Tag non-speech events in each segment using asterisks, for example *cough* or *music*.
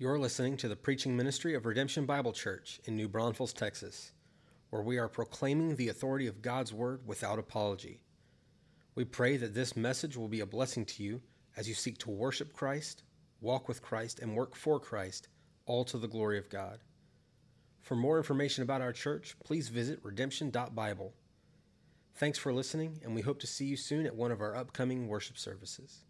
You're listening to the preaching ministry of Redemption Bible Church in New Braunfels, Texas, where we are proclaiming the authority of God's Word without apology. We pray that this message will be a blessing to you as you seek to worship Christ, walk with Christ, and work for Christ, all to the glory of God. For more information about our church, please visit redemption.bible. Thanks for listening, and we hope to see you soon at one of our upcoming worship services.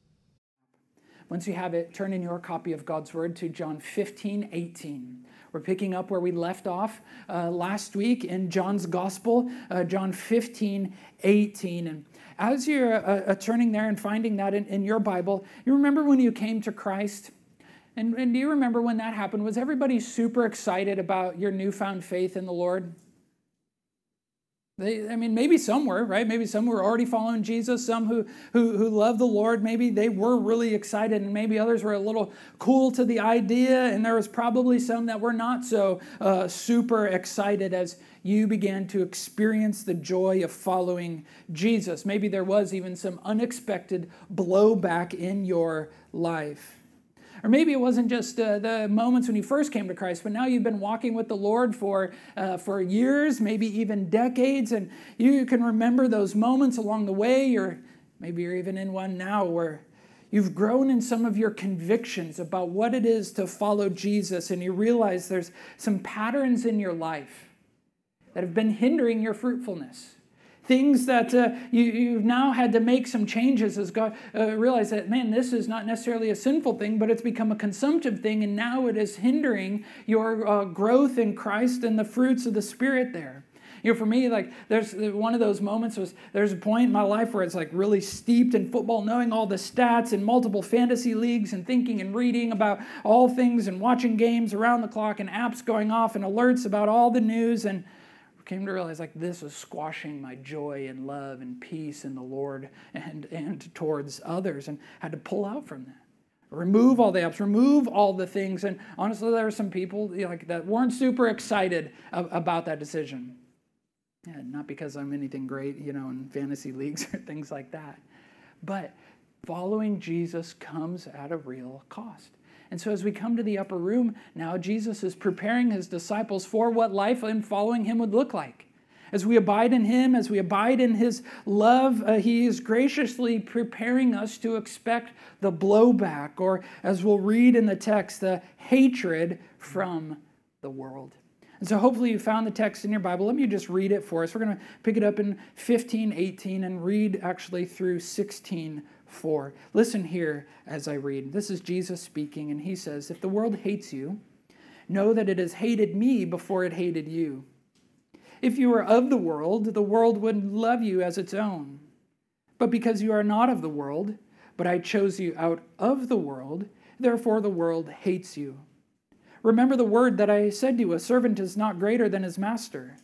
Once you have it, turn in your copy of God's Word to John 15, 18. We're picking up where we left off uh, last week in John's Gospel, uh, John 15, 18. And as you're uh, uh, turning there and finding that in, in your Bible, you remember when you came to Christ? And, and do you remember when that happened? Was everybody super excited about your newfound faith in the Lord? They, I mean, maybe some were, right? Maybe some were already following Jesus. Some who, who, who loved the Lord, maybe they were really excited, and maybe others were a little cool to the idea. And there was probably some that were not so uh, super excited as you began to experience the joy of following Jesus. Maybe there was even some unexpected blowback in your life. Or maybe it wasn't just uh, the moments when you first came to Christ, but now you've been walking with the Lord for, uh, for years, maybe even decades, and you can remember those moments along the way, or maybe you're even in one now where you've grown in some of your convictions about what it is to follow Jesus, and you realize there's some patterns in your life that have been hindering your fruitfulness things that uh, you, you've now had to make some changes as God uh, realize that, man, this is not necessarily a sinful thing, but it's become a consumptive thing, and now it is hindering your uh, growth in Christ and the fruits of the Spirit there. You know, for me, like there's one of those moments was there's a point in my life where it's like really steeped in football, knowing all the stats and multiple fantasy leagues and thinking and reading about all things and watching games around the clock and apps going off and alerts about all the news and came to realize like this was squashing my joy and love and peace in the Lord and, and towards others and had to pull out from that. Remove all the apps, remove all the things. And honestly, there were some people like that weren't super excited about that decision. Yeah, not because I'm anything great, you know, in fantasy leagues *laughs* or things like that. But following Jesus comes at a real cost. And so, as we come to the upper room, now Jesus is preparing his disciples for what life in following him would look like. As we abide in him, as we abide in his love, uh, he is graciously preparing us to expect the blowback, or as we'll read in the text, the hatred from the world. And so hopefully you found the text in your Bible. Let me just read it for us. We're going to pick it up in 15, 18, and read actually through 16 4. Listen here as I read. This is Jesus speaking, and he says, If the world hates you, know that it has hated me before it hated you. If you were of the world, the world would love you as its own. But because you are not of the world, but I chose you out of the world, therefore the world hates you. Remember the word that I said to you a servant is not greater than his master.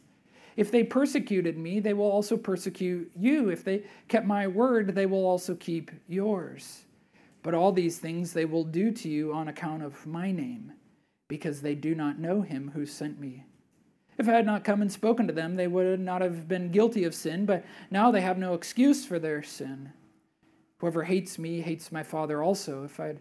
If they persecuted me, they will also persecute you. If they kept my word, they will also keep yours. But all these things they will do to you on account of my name, because they do not know him who sent me. If I had not come and spoken to them, they would not have been guilty of sin, but now they have no excuse for their sin. Whoever hates me hates my Father also. If I had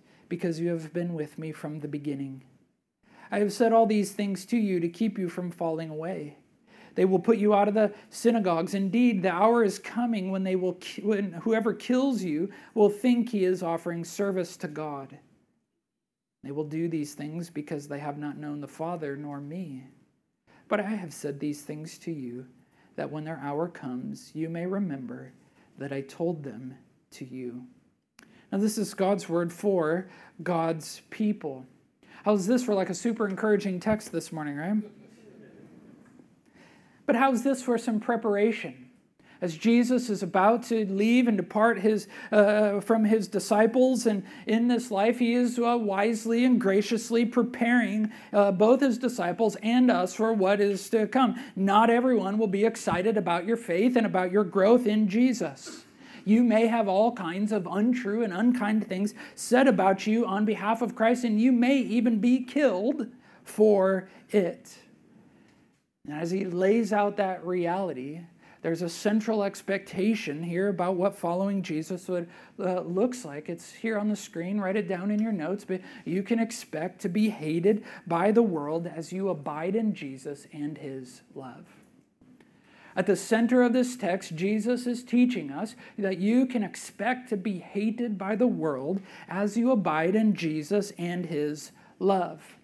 because you have been with me from the beginning. I have said all these things to you to keep you from falling away. They will put you out of the synagogues. Indeed, the hour is coming when they will when whoever kills you will think he is offering service to God. They will do these things because they have not known the Father nor me. But I have said these things to you that when their hour comes, you may remember that I told them to you. Now, this is God's word for God's people. How's this for like a super encouraging text this morning, right? But how's this for some preparation? as Jesus is about to leave and depart his, uh, from his disciples and in this life, he is uh, wisely and graciously preparing uh, both his disciples and us for what is to come. Not everyone will be excited about your faith and about your growth in Jesus. You may have all kinds of untrue and unkind things said about you on behalf of Christ, and you may even be killed for it. And as he lays out that reality, there's a central expectation here about what following Jesus would, uh, looks like. It's here on the screen. Write it down in your notes. But you can expect to be hated by the world as you abide in Jesus and his love. At the center of this text, Jesus is teaching us that you can expect to be hated by the world as you abide in Jesus and his love.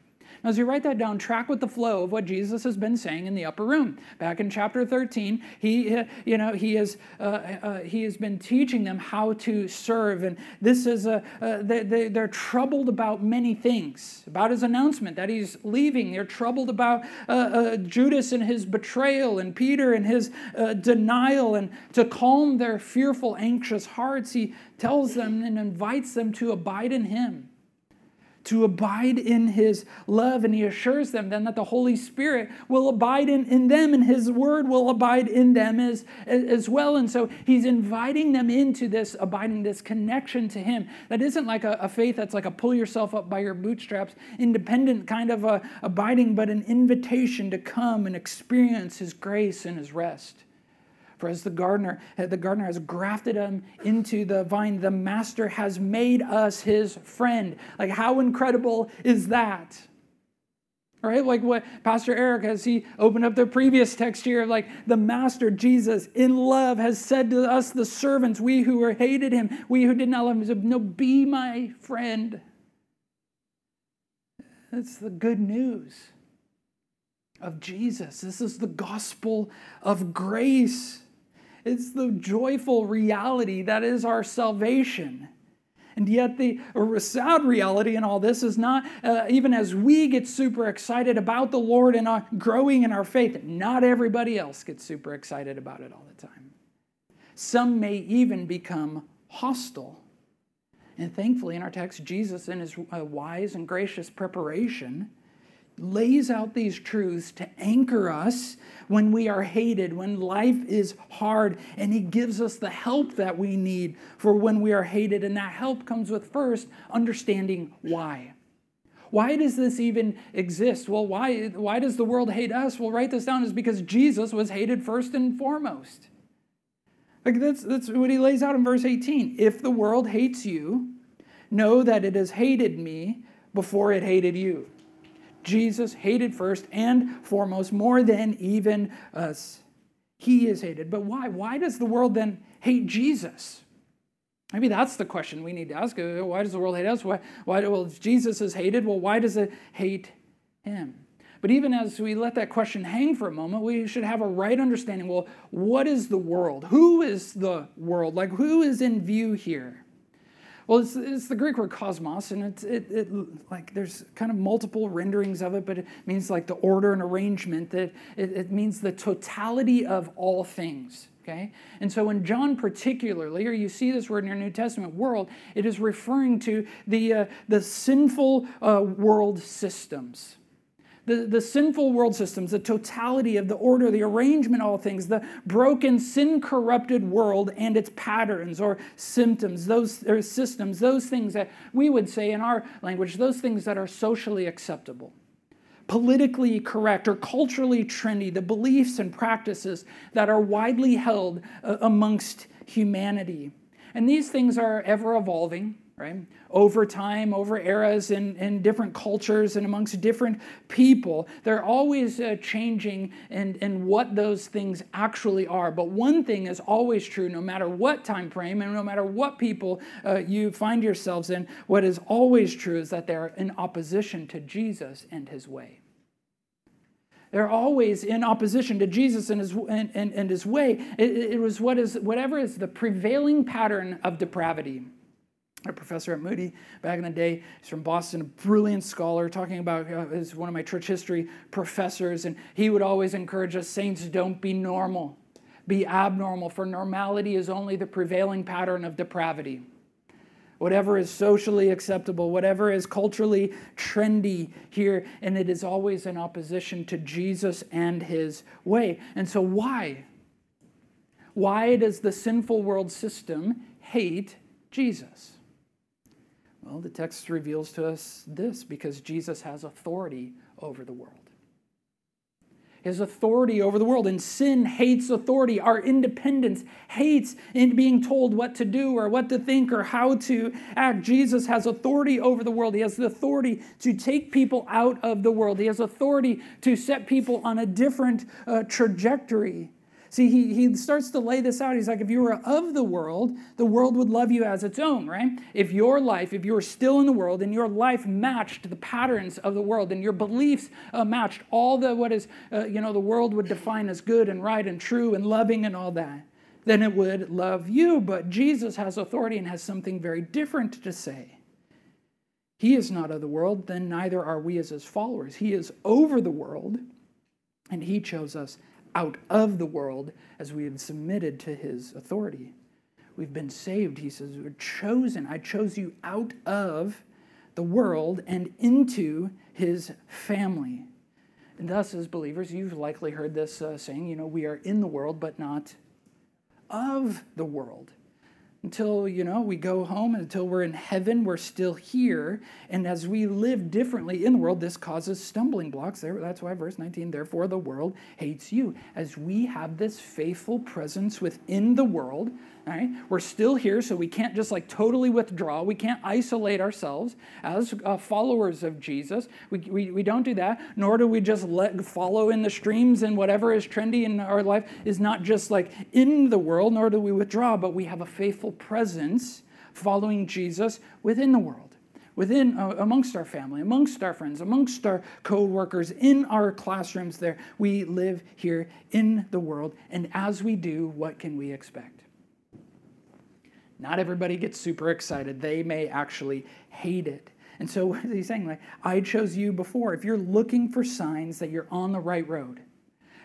As you write that down, track with the flow of what Jesus has been saying in the upper room. Back in chapter 13, he, uh, you know, he, has, uh, uh, he has been teaching them how to serve. And this is, a, uh, they, they, they're troubled about many things, about his announcement that he's leaving. They're troubled about uh, uh, Judas and his betrayal and Peter and his denial. And to calm their fearful, anxious hearts, he tells them and invites them to abide in him to abide in his love. And he assures them then that the Holy Spirit will abide in, in them and his word will abide in them as, as well. And so he's inviting them into this abiding, this connection to him that isn't like a, a faith that's like a pull yourself up by your bootstraps, independent kind of abiding, but an invitation to come and experience his grace and his rest. For as the gardener, uh, the gardener has grafted him into the vine, the master has made us his friend. Like, how incredible is that? Right? Like what Pastor Eric, as he opened up the previous text here, like the Master Jesus in love has said to us, the servants, we who were hated him, we who did not love him, said, No, be my friend. That's the good news of Jesus. This is the gospel of grace. It's the joyful reality that is our salvation. And yet, the sad reality in all this is not, uh, even as we get super excited about the Lord and are growing in our faith, not everybody else gets super excited about it all the time. Some may even become hostile. And thankfully, in our text, Jesus, in his uh, wise and gracious preparation, lays out these truths to anchor us when we are hated, when life is hard, and He gives us the help that we need for when we are hated. And that help comes with first understanding why. Why does this even exist? Well, why, why does the world hate us? Well, write this down is because Jesus was hated first and foremost. Like that's, that's what he lays out in verse 18. If the world hates you, know that it has hated me before it hated you. Jesus hated first and foremost, more than even us. He is hated. But why? Why does the world then hate Jesus? Maybe that's the question we need to ask. Uh, why does the world hate us? Why, why well, Jesus is hated. Well, why does it hate him? But even as we let that question hang for a moment, we should have a right understanding. Well, what is the world? Who is the world? Like, who is in view here? Well, it's, it's the Greek word cosmos, and it's it, it like there's kind of multiple renderings of it, but it means like the order and arrangement. That it, it means the totality of all things. Okay, and so in John particularly, or you see this word in your New Testament world, it is referring to the uh, the sinful uh, world systems the, the sinful world systems, the totality of the order, the arrangement all things, the broken, sin corrupted world and its patterns or symptoms, those or systems, those things that we would say in our language, those things that are socially acceptable politically correct or culturally trendy, the beliefs and practices that are widely held uh, amongst humanity. And these things are ever evolving right? Over time, over eras, in, in different cultures, and amongst different people, they're always uh, changing in, in what those things actually are. But one thing is always true, no matter what time frame and no matter what people uh, you find yourselves in, what is always true is that they're in opposition to Jesus and his way. They're always in opposition to Jesus and his, and, and, and his way. It, it was what is, whatever is the prevailing pattern of depravity a professor at Moody back in the day. He's from Boston, a brilliant scholar, talking about uh, is one of my church history professors, and he would always encourage us, saints, don't be normal. be abnormal, for normality is only the prevailing pattern of depravity. Whatever is socially acceptable, whatever is culturally trendy here, and it is always in opposition to Jesus and his way. And so, why? Why does the sinful world system hate Jesus? Well, the text reveals to us this because Jesus has authority over the world. His authority over the world, and sin hates authority. Our independence hates in being told what to do or what to think or how to act. Jesus has authority over the world. He has the authority to take people out of the world. He has authority to set people on a different uh, trajectory. See, he, he starts to lay this out. He's like, if you were of the world, the world would love you as its own, right? If your life, if you were still in the world and your life matched the patterns of the world and your beliefs uh, matched all the what is, uh, you know, the world would define as good and right and true and loving and all that, then it would love you. But Jesus has authority and has something very different to say. He is not of the world, then neither are we as his followers. He is over the world, and he chose us out of the world as we have submitted to his authority. We've been saved, he says. We're chosen. I chose you out of the world and into his family. And thus, as believers, you've likely heard this uh, saying, you know, we are in the world, but not of the world until you know we go home until we're in heaven we're still here. And as we live differently in the world this causes stumbling blocks. That's why verse 19 therefore the world hates you. As we have this faithful presence within the world We're still here, so we can't just like totally withdraw. We can't isolate ourselves as uh, followers of Jesus. We, we, we don't do that, nor do we just let follow in the streams and whatever is trendy in our life is not just like in the world, nor do we withdraw, but we have a faithful presence following Jesus within the world within uh, amongst our family amongst our friends amongst our co-workers in our classrooms there we live here in the world and as we do what can we expect not everybody gets super excited. They may actually hate it. And so *laughs* what is he saying? Like, I chose you before. If you're looking for signs that you're on the right road,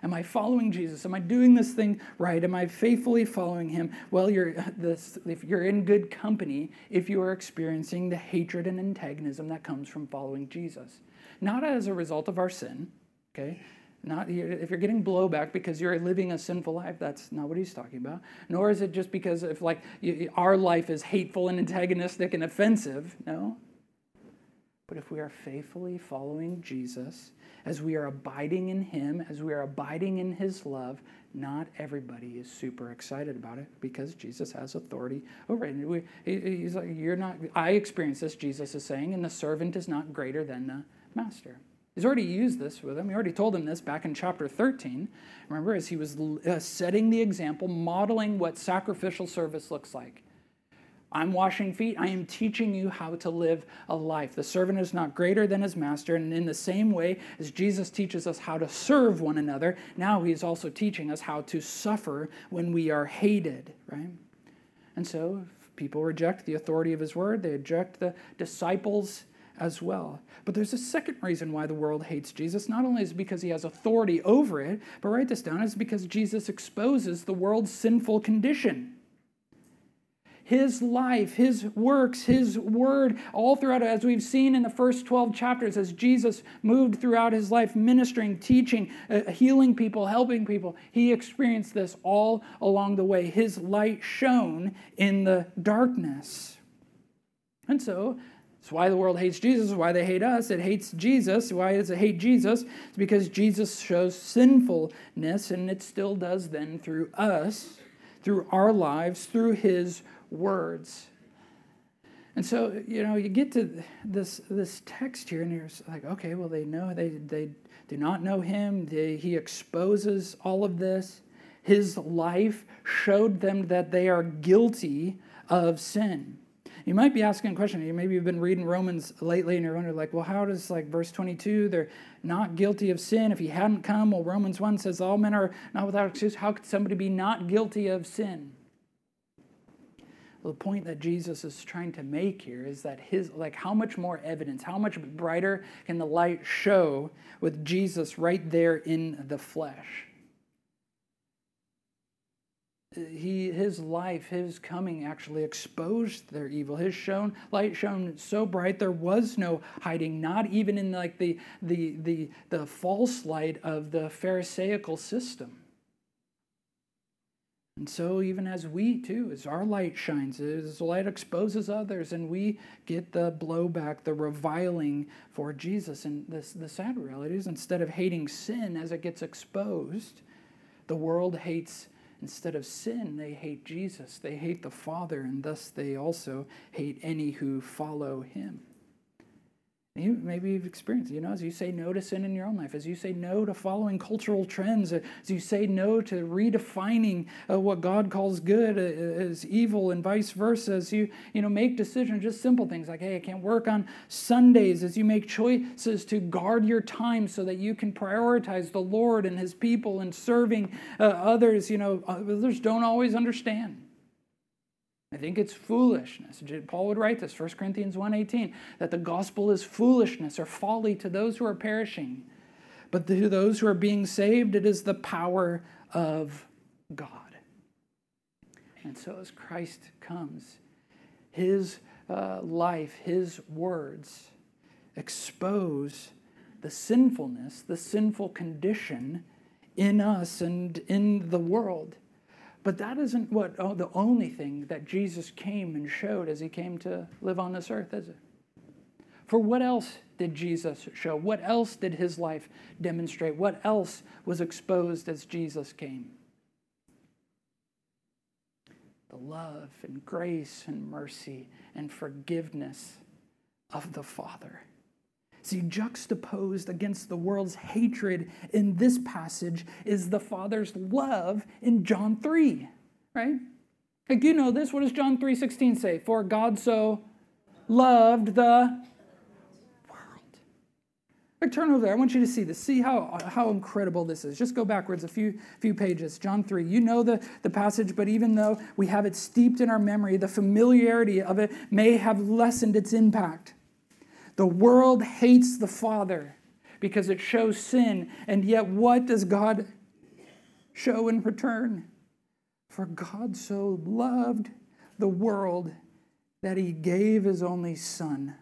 am I following Jesus? Am I doing this thing right? Am I faithfully following him? Well, you're *laughs* this, if you're in good company, if you are experiencing the hatred and antagonism that comes from following Jesus. Not as a result of our sin, okay? Not if you're getting blowback because you're living a sinful life, that's not what he's talking about. Nor is it just because if like our life is hateful and antagonistic and offensive. No. But if we are faithfully following Jesus, as we are abiding in him, as we are abiding in his love, not everybody is super excited about it because Jesus has authority over it. He's like, you're not, I experience this, Jesus is saying, and the servant is not greater than the master. He's already used this with him. He already told him this back in chapter 13. Remember, as he was uh, setting the example, modeling what sacrificial service looks like. I'm washing feet. I am teaching you how to live a life. The servant is not greater than his master. And in the same way as Jesus teaches us how to serve one another, now he's also teaching us how to suffer when we are hated, right? And so, if people reject the authority of his word, they reject the disciples as well. But there's a second reason why the world hates Jesus. Not only is because he has authority over it, but write this down, it's because Jesus exposes the world's sinful condition. His life, his works, his word, all throughout, as we've seen in the first 12 chapters, as Jesus moved throughout his life, ministering, teaching, uh, healing people, helping people, he experienced this all along the way. His light shone in the darkness. And so, it's why the world hates Jesus, why they hate us. It hates Jesus. Why does it hate Jesus? It's because Jesus shows sinfulness, and it still does then through us, through our lives, through his words. And so, you know, you get to this this text here, and you're like, okay, well, they know they they do not know him. They, he exposes all of this. His life showed them that they are guilty of sin. You might be asking a question. Maybe you've been reading Romans lately and you're wondering, like, well, how does, like, verse 22, they're not guilty of sin? If he hadn't come, well, Romans 1 says all men are not without excuse. How could somebody be not guilty of sin? Well, the point that Jesus is trying to make here is that his, like, how much more evidence, how much brighter can the light show with Jesus right there in the flesh? He his life his coming actually exposed their evil. His shown light shone so bright there was no hiding not even in like the the the, the false light of the pharisaical system. And so even as we too as our light shines as the light exposes others and we get the blowback the reviling for jesus and this the sad reality is instead of hating sin as it gets exposed the world hates Instead of sin, they hate Jesus. They hate the Father, and thus they also hate any who follow him. You, maybe you've experienced, you know, as you say no to sin in your own life, as you say no to following cultural trends, as you say no to redefining uh, what God calls good uh, as evil and vice versa, as you, you know, make decisions, just simple things like, hey, I can't work on Sundays, as you make choices to guard your time so that you can prioritize the Lord and his people and serving uh, others, you know, others don't always understand. I think it's foolishness. Paul would write this, 1 Corinthians 1.18, that the gospel is foolishness or folly to those who are perishing. But to those who are being saved, it is the power of God. And so as Christ comes, his uh, life, his words expose the sinfulness, the sinful condition in us and in the world. But that isn't what oh, the only thing that Jesus came and showed as he came to live on this earth, is it? For what else did Jesus show? What else did his life demonstrate? What else was exposed as Jesus came? The love and grace and mercy and forgiveness of the Father. See, juxtaposed against the world's hatred in this passage is the Father's love in John 3, right? Like you know this, what does John 3:16 say? For God so loved the world. Like turn over there. I want you to see this. See how, how incredible this is. Just go backwards a few, few pages. John 3. You know the, the passage, but even though we have it steeped in our memory, the familiarity of it may have lessened its impact. The world hates the Father because it shows sin. And yet, what does God show in return? For God so loved the world that he gave his only Son,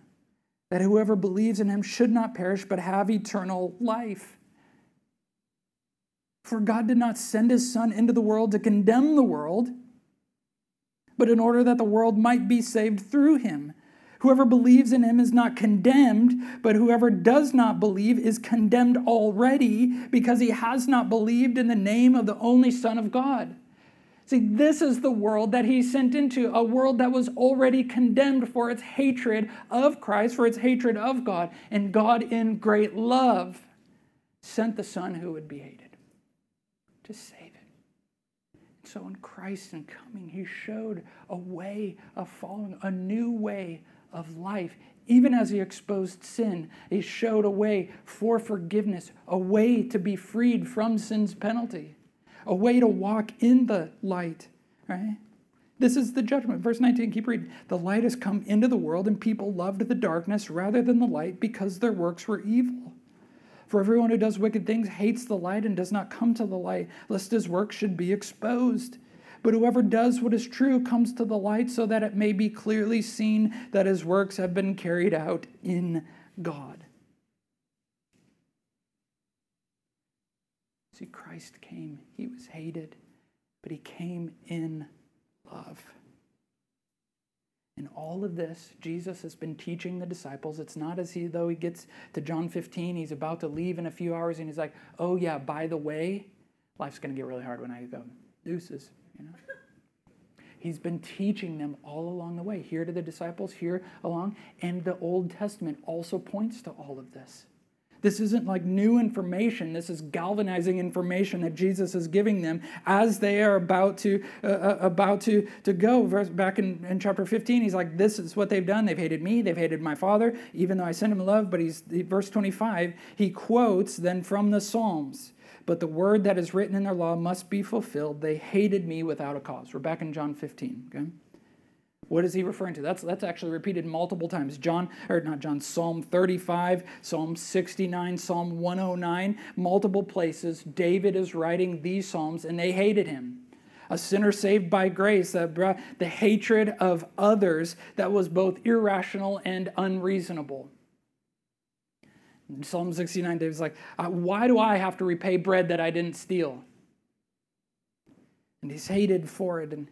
that whoever believes in him should not perish but have eternal life. For God did not send his Son into the world to condemn the world, but in order that the world might be saved through him. Whoever believes in him is not condemned, but whoever does not believe is condemned already because he has not believed in the name of the only Son of God. See, this is the world that he sent into, a world that was already condemned for its hatred of Christ, for its hatred of God. And God, in great love, sent the Son who would be hated to save it. So, in Christ and coming, he showed a way of following, a new way of life. Even as he exposed sin, he showed a way for forgiveness, a way to be freed from sin's penalty, a way to walk in the light, right? This is the judgment. Verse 19, keep reading. The light has come into the world, and people loved the darkness rather than the light because their works were evil. For everyone who does wicked things hates the light and does not come to the light, lest his works should be exposed. But whoever does what is true comes to the light so that it may be clearly seen that his works have been carried out in God. See, Christ came, he was hated, but he came in love. In all of this, Jesus has been teaching the disciples. It's not as he, though he gets to John 15, he's about to leave in a few hours, and he's like, oh, yeah, by the way, life's going to get really hard when I go. Deuces. You know? He's been teaching them all along the way, here to the disciples, here along. And the Old Testament also points to all of this. This isn't like new information. This is galvanizing information that Jesus is giving them as they are about to uh, uh about to to go. Verse, back in, in chapter 15, he's like, "This is what they've done. They've hated me. They've hated my Father, even though I sent him love." But he's verse 25. He quotes then from the Psalms. But the word that is written in their law must be fulfilled. They hated me without a cause. We're back in John 15, okay? What is he referring to? That's, that's actually repeated multiple times. John, or not John, Psalm 35, Psalm 69, Psalm 109, multiple places. David is writing these Psalms and they hated him. a sinner saved by grace, the, the hatred of others that was both irrational and unreasonable. Psalm 69, David's like, uh, Why do I have to repay bread that I didn't steal? And he's hated for it. And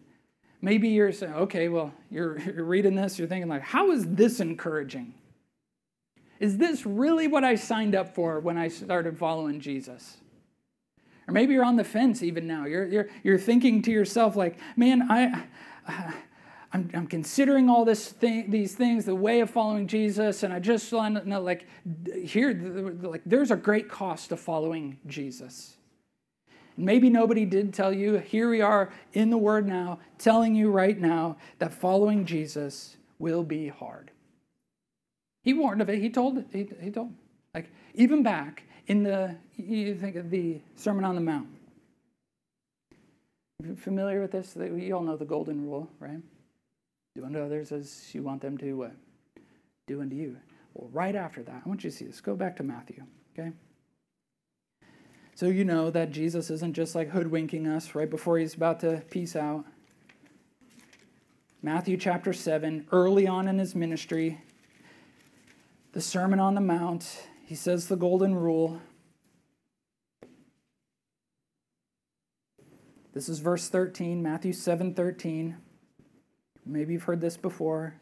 maybe you're saying, okay, well, you're, *laughs* you're reading this, you're thinking, like, how is this encouraging? Is this really what I signed up for when I started following Jesus? Or maybe you're on the fence even now. You're, you're, you're thinking to yourself, like, man, I, I'm, I'm considering all this thing, these things, the way of following Jesus, and I just want to know, like, here, like, there's a great cost to following Jesus. Maybe nobody did tell you. Here we are in the Word now, telling you right now that following Jesus will be hard. He warned of it. He told. He, he told. Like even back in the you think of the Sermon on the Mount. Familiar with this? You all know the golden rule, right? Do unto others as you want them to? Do unto you. Well, right after that, I want you to see this. Go back to Matthew, okay? So you know that Jesus isn't just like hoodwinking us right before he's about to peace out. Matthew chapter 7, early on in his ministry, the Sermon on the Mount, he says the golden rule. This is verse 13, Matthew 7 13. Maybe you've heard this before.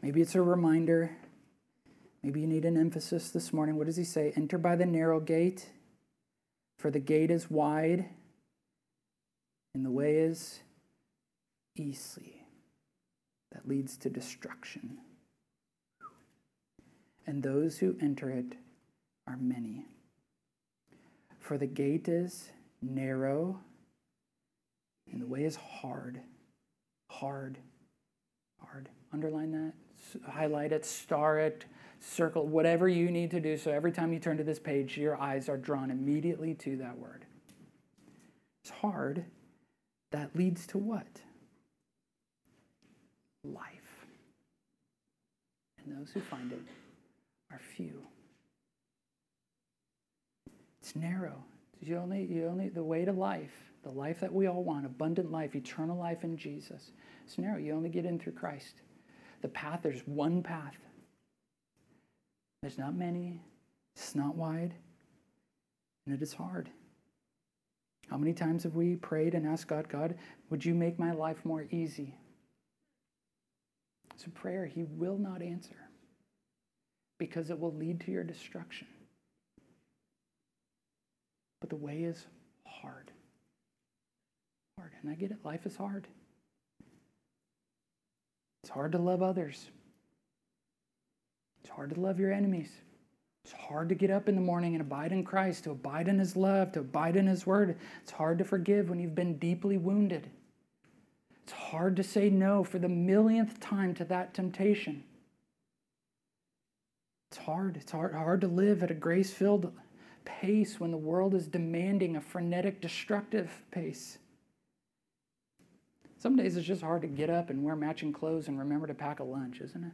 Maybe it's a reminder. Maybe you need an emphasis this morning. What does he say? Enter by the narrow gate, for the gate is wide and the way is easy that leads to destruction. And those who enter it are many. For the gate is narrow and the way is hard. Hard. Underline that, highlight it, star it, circle, whatever you need to do. So every time you turn to this page, your eyes are drawn immediately to that word. It's hard. That leads to what? Life. And those who find it are few. It's narrow. You only, you only, the way to life, the life that we all want, abundant life, eternal life in Jesus, it's narrow. You only get in through Christ. The path, there's one path. There's not many, it's not wide, and it is hard. How many times have we prayed and asked God, God, would you make my life more easy? It's a prayer He will not answer because it will lead to your destruction. But the way is hard. Hard. And I get it. Life is hard. It's hard to love others. It's hard to love your enemies. It's hard to get up in the morning and abide in Christ, to abide in His love, to abide in His word. It's hard to forgive when you've been deeply wounded. It's hard to say no for the millionth time to that temptation. It's hard. It's hard, hard to live at a grace filled pace when the world is demanding a frenetic, destructive pace. Some days it's just hard to get up and wear matching clothes and remember to pack a lunch, isn't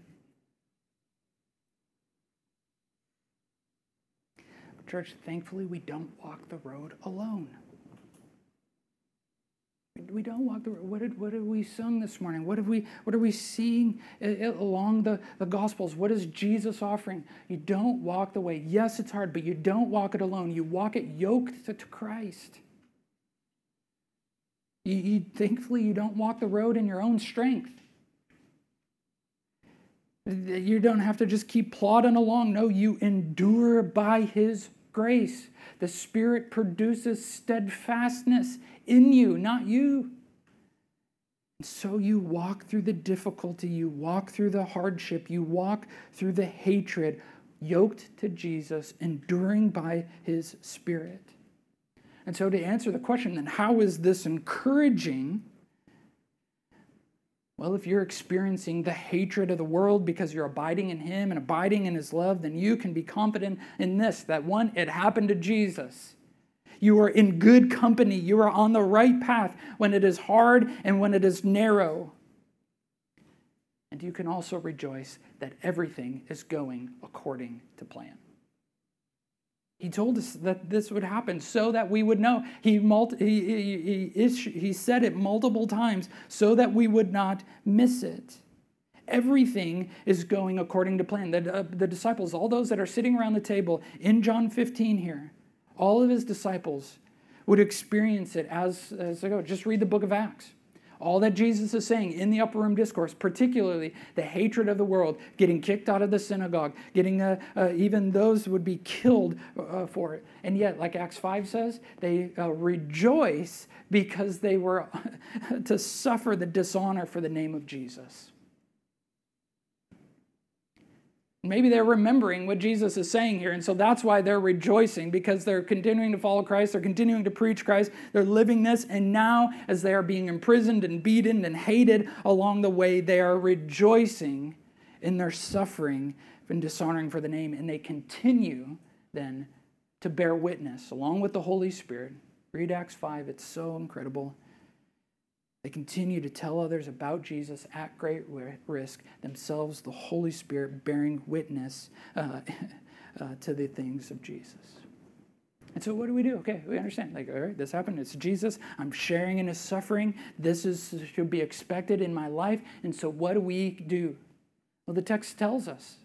it? Church, thankfully, we don't walk the road alone. We don't walk the what did what did we sung this morning? What have we what are we seeing uh, uh, along the, the gospels? What is Jesus offering? You don't walk the way. Yes, it's hard, but you don't walk it alone. You walk it yoked to Christ. You, you, thankfully you don't walk the road in your own strength. You don't have to just keep plodding along. No, you endure by his grace. The Spirit produces steadfastness in you, not you. So you walk through the difficulty, you walk through the hardship, you walk through the hatred, yoked to Jesus, enduring by his Spirit. And so, to answer the question, then, how is this encouraging? Well, if you're experiencing the hatred of the world because you're abiding in Him and abiding in His love, then you can be confident in this that one, it happened to Jesus. You are in good company. You are on the right path when it is hard and when it is narrow. And you can also rejoice that everything is going according to plan. He told us that this would happen so that we would know. He, multi- he, he, he, he said it multiple times so that we would not miss it. Everything is going according to plan. The, uh, the disciples, all those that are sitting around the table in John 15 here, all of his disciples would experience it as, as they go. Just read the book of Acts all that Jesus is saying in the upper room discourse, particularly the hatred of the world, getting kicked out of the synagogue, getting uh, uh, even those would be killed uh, for it. And yet, like Acts 5 says, they uh, rejoice because they were *laughs* to suffer the dishonor for the name of Jesus. Maybe they're remembering what Jesus is saying here, and so that's why they're rejoicing because they're continuing to follow Christ, they're continuing to preach Christ, they're living this, and now as they are being imprisoned and beaten and hated along the way, they are rejoicing in their suffering and dishonoring for the name, and they continue then to bear witness along with the Holy Spirit. Read Acts 5, it's so incredible they continue to tell others about Jesus at great risk, themselves, the Holy Spirit, bearing witness uh, *laughs* uh, to the things of Jesus. And so, what do we do? Okay, we understand. Like, all right, this happened. It's Jesus. I'm sharing in his suffering. This is should be expected in my life. And so, what do we do? Well, the text tells us.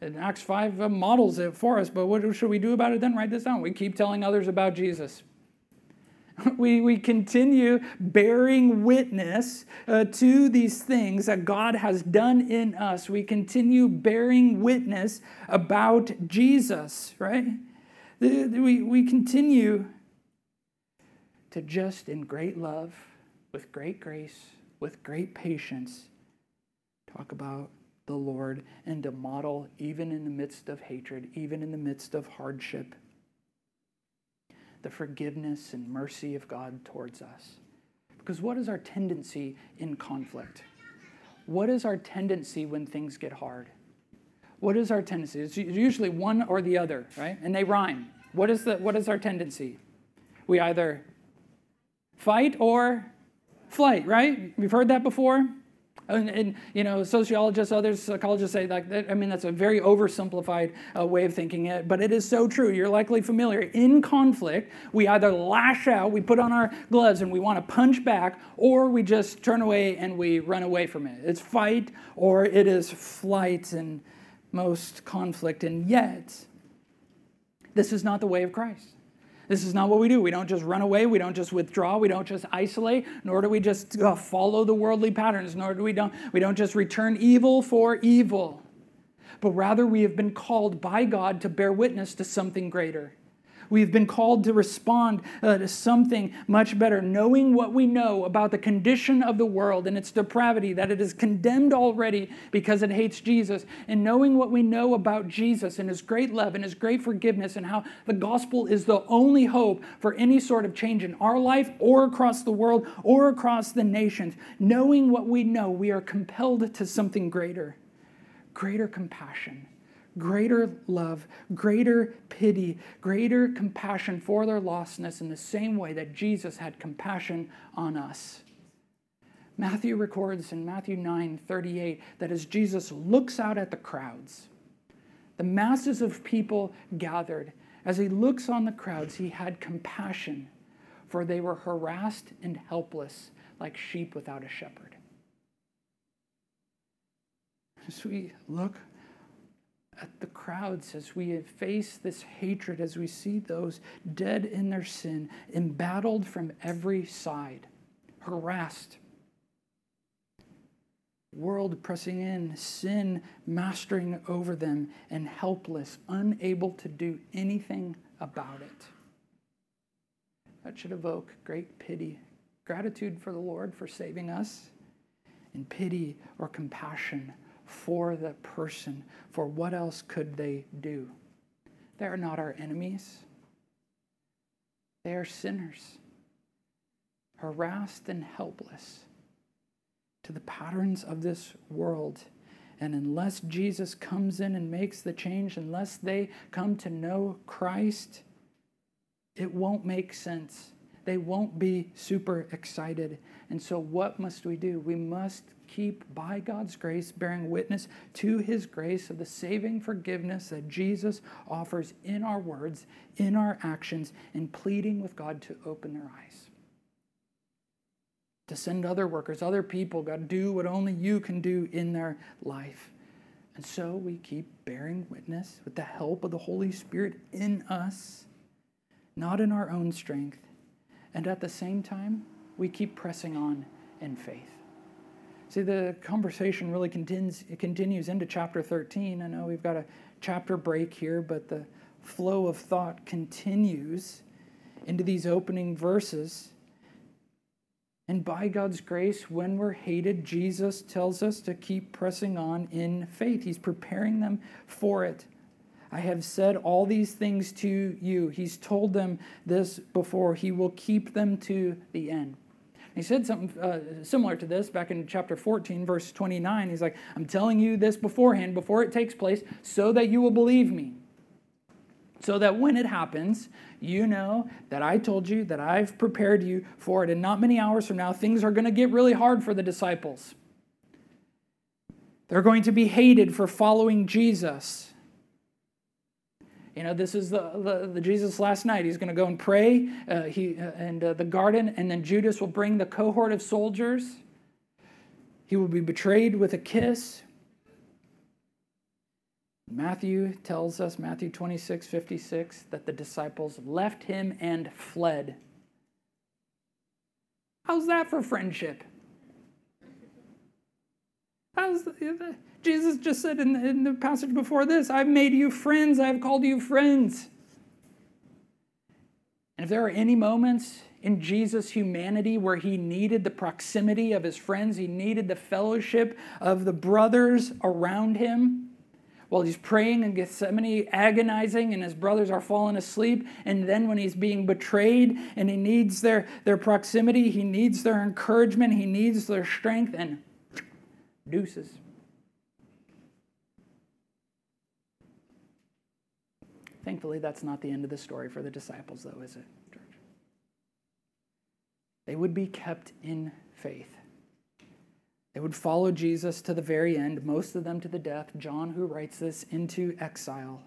And Acts 5 uh, models it for us, but what should we do about it then? Write this down. We keep telling others about Jesus. *laughs* We, we continue bearing witness uh, to these things that God has done in us. We continue bearing witness about Jesus, right? We, we continue to just in great love, with great grace, with great patience, talk about the Lord and to model even in the midst of hatred, even in the midst of hardship the forgiveness and mercy of God towards us. Because what is our tendency in conflict? What is our tendency when things get hard? What is our tendency? It's usually one or the other, right? And they rhyme. What is, the, what is our tendency? We either fight or flight, right? We've heard that before. And, and, you know, sociologists, others, psychologists say like that. I mean, that's a very oversimplified uh, way of thinking it, but it is so true. You're likely familiar. In conflict, we either lash out, we put on our gloves, and we want to punch back, or we just turn away and we run away from it. It's fight or it is flight in most conflict, and yet, this is not the way of Christ. This is not what we do. We don't just run away. We don't just withdraw. We don't just isolate, nor do we just uh, follow the worldly patterns, nor do we don't, we don't just return evil for evil. But rather, we have been called by God to bear witness to something greater. We've been called to respond uh, to something much better, knowing what we know about the condition of the world and its depravity, that it is condemned already because it hates Jesus, and knowing what we know about Jesus and his great love and his great forgiveness, and how the gospel is the only hope for any sort of change in our life or across the world or across the nations. Knowing what we know, we are compelled to something greater greater compassion greater love, greater pity, greater compassion for their lostness in the same way that Jesus had compassion on us. Matthew records in Matthew 9 38 that as Jesus looks out at the crowds, the masses of people gathered, as he looks on the crowds, he had compassion, for they were harassed and helpless like sheep without a shepherd. As we look at the crowds as we face this hatred, as we see those dead in their sin, embattled from every side, harassed. World pressing in, sin mastering over them, and helpless, unable to do anything about it. That should evoke great pity, gratitude for the Lord for saving us, and pity or compassion for the person, for what else could they do? They are not our enemies, they are sinners, harassed and helpless to the patterns of this world. And unless Jesus comes in and makes the change, unless they come to know Christ, it won't make sense. They won't be super excited. And so, what must we do? We must keep, by God's grace, bearing witness to his grace of the saving forgiveness that Jesus offers in our words, in our actions, and pleading with God to open their eyes. To send other workers, other people, God, do what only you can do in their life. And so we keep bearing witness with the help of the Holy Spirit in us, not in our own strength. And at the same time, we keep pressing on in faith. See, the conversation really continues, it continues into chapter 13. I know we've got a chapter break here, but the flow of thought continues into these opening verses. And by God's grace, when we're hated, Jesus tells us to keep pressing on in faith. He's preparing them for it. I have said all these things to you. He's told them this before. He will keep them to the end. He said something uh, similar to this back in chapter 14, verse 29. He's like, I'm telling you this beforehand, before it takes place, so that you will believe me. So that when it happens, you know that I told you, that I've prepared you for it. And not many hours from now, things are going to get really hard for the disciples. They're going to be hated for following Jesus. You know, this is the, the, the, Jesus last night. He's going to go and pray uh, he, uh, and uh, the garden, and then Judas will bring the cohort of soldiers. He will be betrayed with a kiss. Matthew tells us, Matthew 26, 56, that the disciples left him and fled. How's that for friendship? How's the, Jesus just said in the, in the passage before this, I've made you friends, I've called you friends. And if there are any moments in Jesus' humanity where he needed the proximity of his friends, he needed the fellowship of the brothers around him, while he's praying in Gethsemane, agonizing, and his brothers are falling asleep. And then when he's being betrayed and he needs their, their proximity, he needs their encouragement, he needs their strength, and deuces. Thankfully, that's not the end of the story for the disciples, though, is it, church? They would be kept in faith. They would follow Jesus to the very end, most of them to the death. John, who writes this, into exile.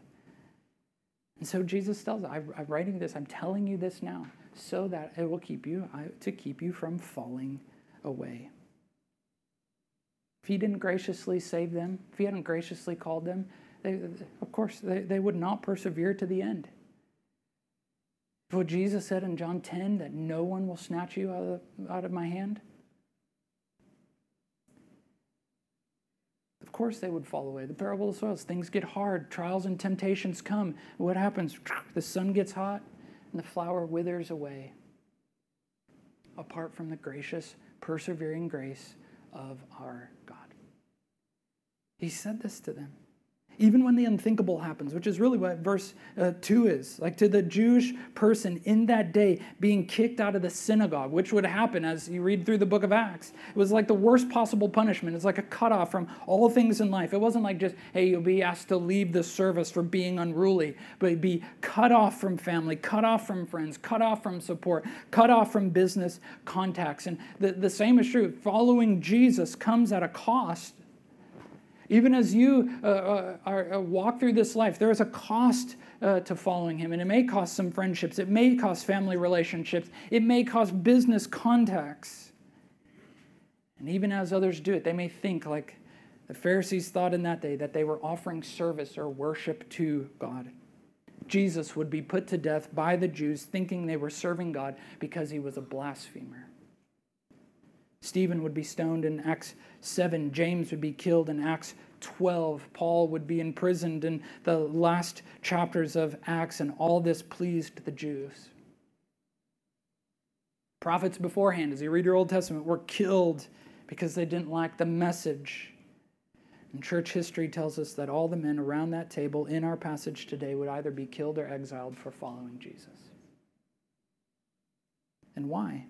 And so Jesus tells, I'm writing this, I'm telling you this now, so that it will keep you, to keep you from falling away. If he didn't graciously save them, if he hadn't graciously called them, they, of course, they, they would not persevere to the end. What Jesus said in John 10 that no one will snatch you out of, out of my hand. Of course, they would fall away. The parable of the soils, things get hard, trials and temptations come. What happens? The sun gets hot and the flower withers away. Apart from the gracious, persevering grace of our God. He said this to them even when the unthinkable happens, which is really what verse uh, 2 is. Like to the Jewish person in that day being kicked out of the synagogue, which would happen as you read through the book of Acts. It was like the worst possible punishment. It's like a cutoff from all things in life. It wasn't like just, hey, you'll be asked to leave the service for being unruly, but be cut off from family, cut off from friends, cut off from support, cut off from business contacts. And the, the same is true. Following Jesus comes at a cost even as you uh, uh, are, uh, walk through this life, there is a cost uh, to following Him, and it may cost some friendships, it may cost family relationships, it may cost business contacts. And even as others do it, they may think like the Pharisees thought in that day that they were offering service or worship to God. Jesus would be put to death by the Jews, thinking they were serving God because he was a blasphemer. Stephen would be stoned in Acts 7. James would be killed in Acts 12. Paul would be imprisoned in the last chapters of Acts, and all this pleased the Jews. Prophets beforehand, as you read your Old Testament, were killed because they didn't like the message. And church history tells us that all the men around that table in our passage today would either be killed or exiled for following Jesus. And why?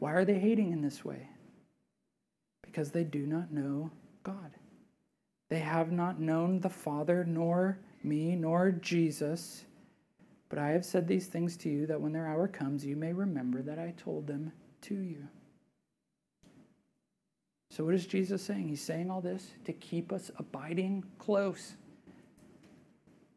Why are they hating in this way? Because they do not know God. They have not known the Father, nor me, nor Jesus. But I have said these things to you that when their hour comes, you may remember that I told them to you. So, what is Jesus saying? He's saying all this to keep us abiding close.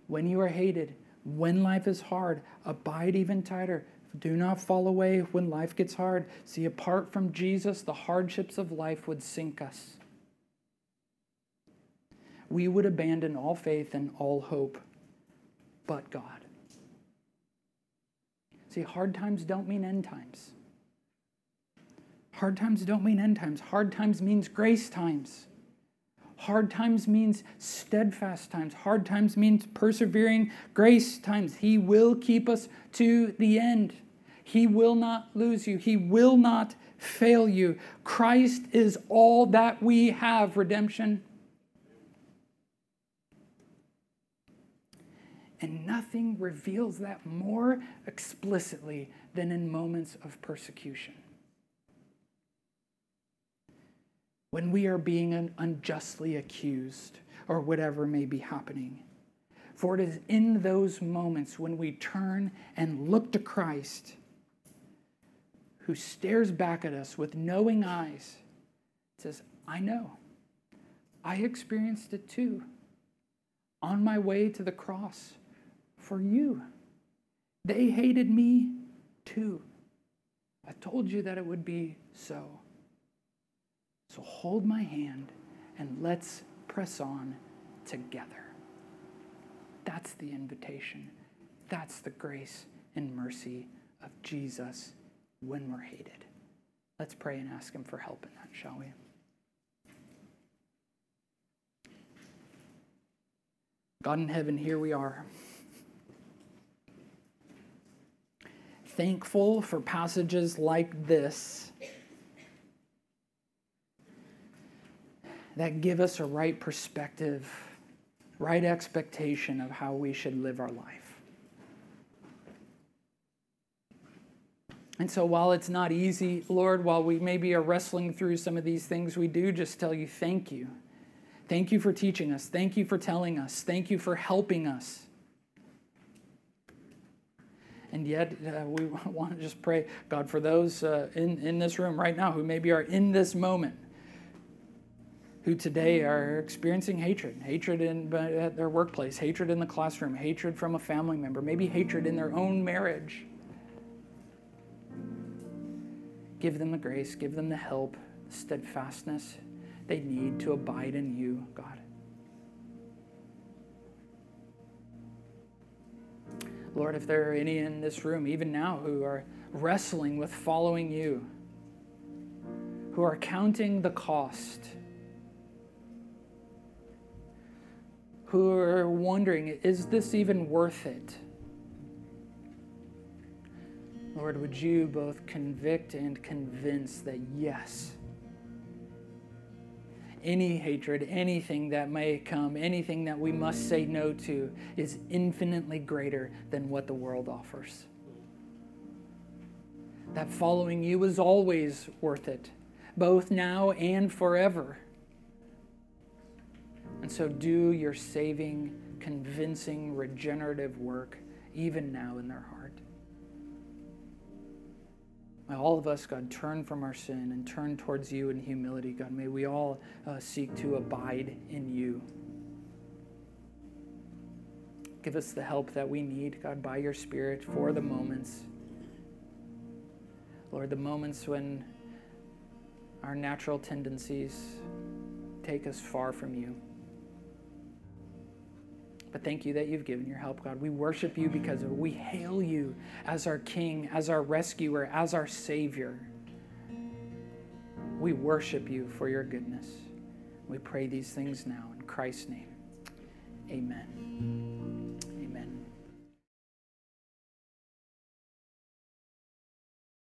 When you are hated, when life is hard, abide even tighter. Do not fall away when life gets hard. See, apart from Jesus, the hardships of life would sink us. We would abandon all faith and all hope but God. See, hard times don't mean end times. Hard times don't mean end times. Hard times means grace times. Hard times means steadfast times. Hard times means persevering grace times. He will keep us to the end. He will not lose you. He will not fail you. Christ is all that we have, redemption. And nothing reveals that more explicitly than in moments of persecution. When we are being unjustly accused or whatever may be happening. For it is in those moments when we turn and look to Christ, who stares back at us with knowing eyes, says, I know. I experienced it too. On my way to the cross, for you. They hated me too. I told you that it would be so. So hold my hand and let's press on together. That's the invitation. That's the grace and mercy of Jesus when we're hated. Let's pray and ask Him for help in that, shall we? God in heaven, here we are. thankful for passages like this that give us a right perspective, right expectation of how we should live our life. And so, while it's not easy, Lord, while we maybe are wrestling through some of these things, we do just tell you thank you. Thank you for teaching us. Thank you for telling us. Thank you for helping us. And yet, uh, we *laughs* want to just pray, God, for those uh, in, in this room right now who maybe are in this moment, who today are experiencing hatred hatred in, at their workplace, hatred in the classroom, hatred from a family member, maybe hatred in their own marriage. Give them the grace, give them the help, the steadfastness they need to abide in you, God. Lord, if there are any in this room, even now, who are wrestling with following you, who are counting the cost, who are wondering, is this even worth it? Lord, would you both convict and convince that yes, any hatred, anything that may come, anything that we must say no to, is infinitely greater than what the world offers. That following you is always worth it, both now and forever. And so do your saving, convincing, regenerative work even now in their heart. May all of us, God, turn from our sin and turn towards you in humility, God. May we all uh, seek to abide in you. Give us the help that we need, God, by your Spirit for the moments. Lord, the moments when our natural tendencies take us far from you. But thank you that you've given your help, God. We worship you because of it. We hail you as our King, as our rescuer, as our Savior. We worship you for your goodness. We pray these things now in Christ's name. Amen.